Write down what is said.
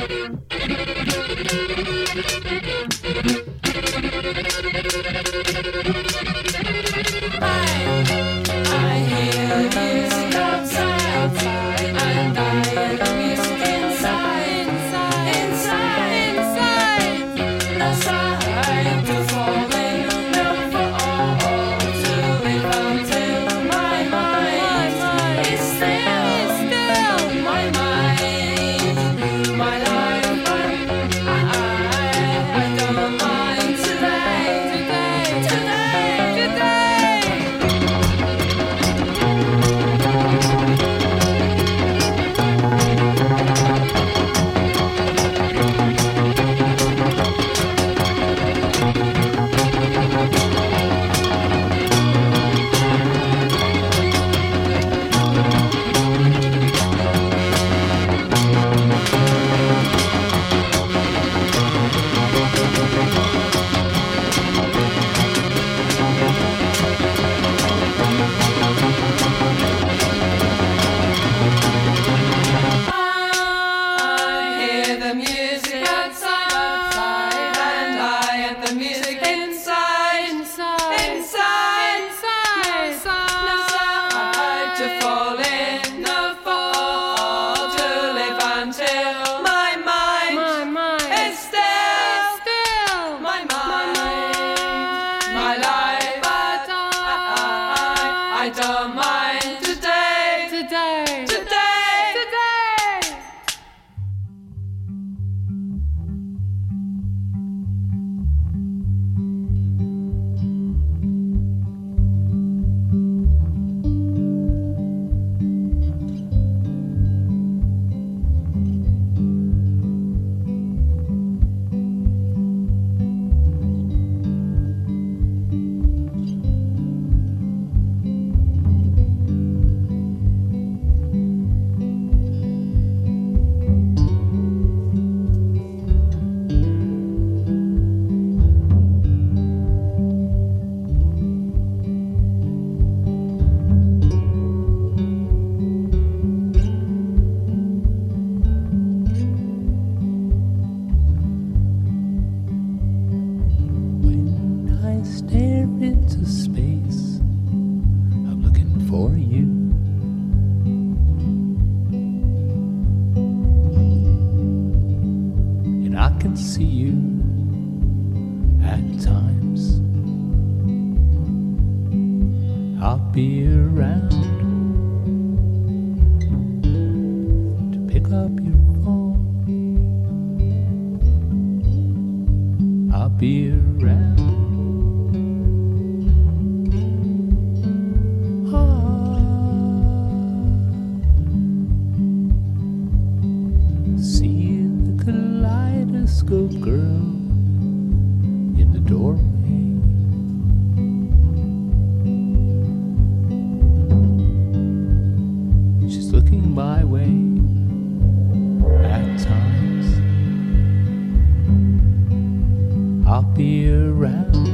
Thank you. I'll be around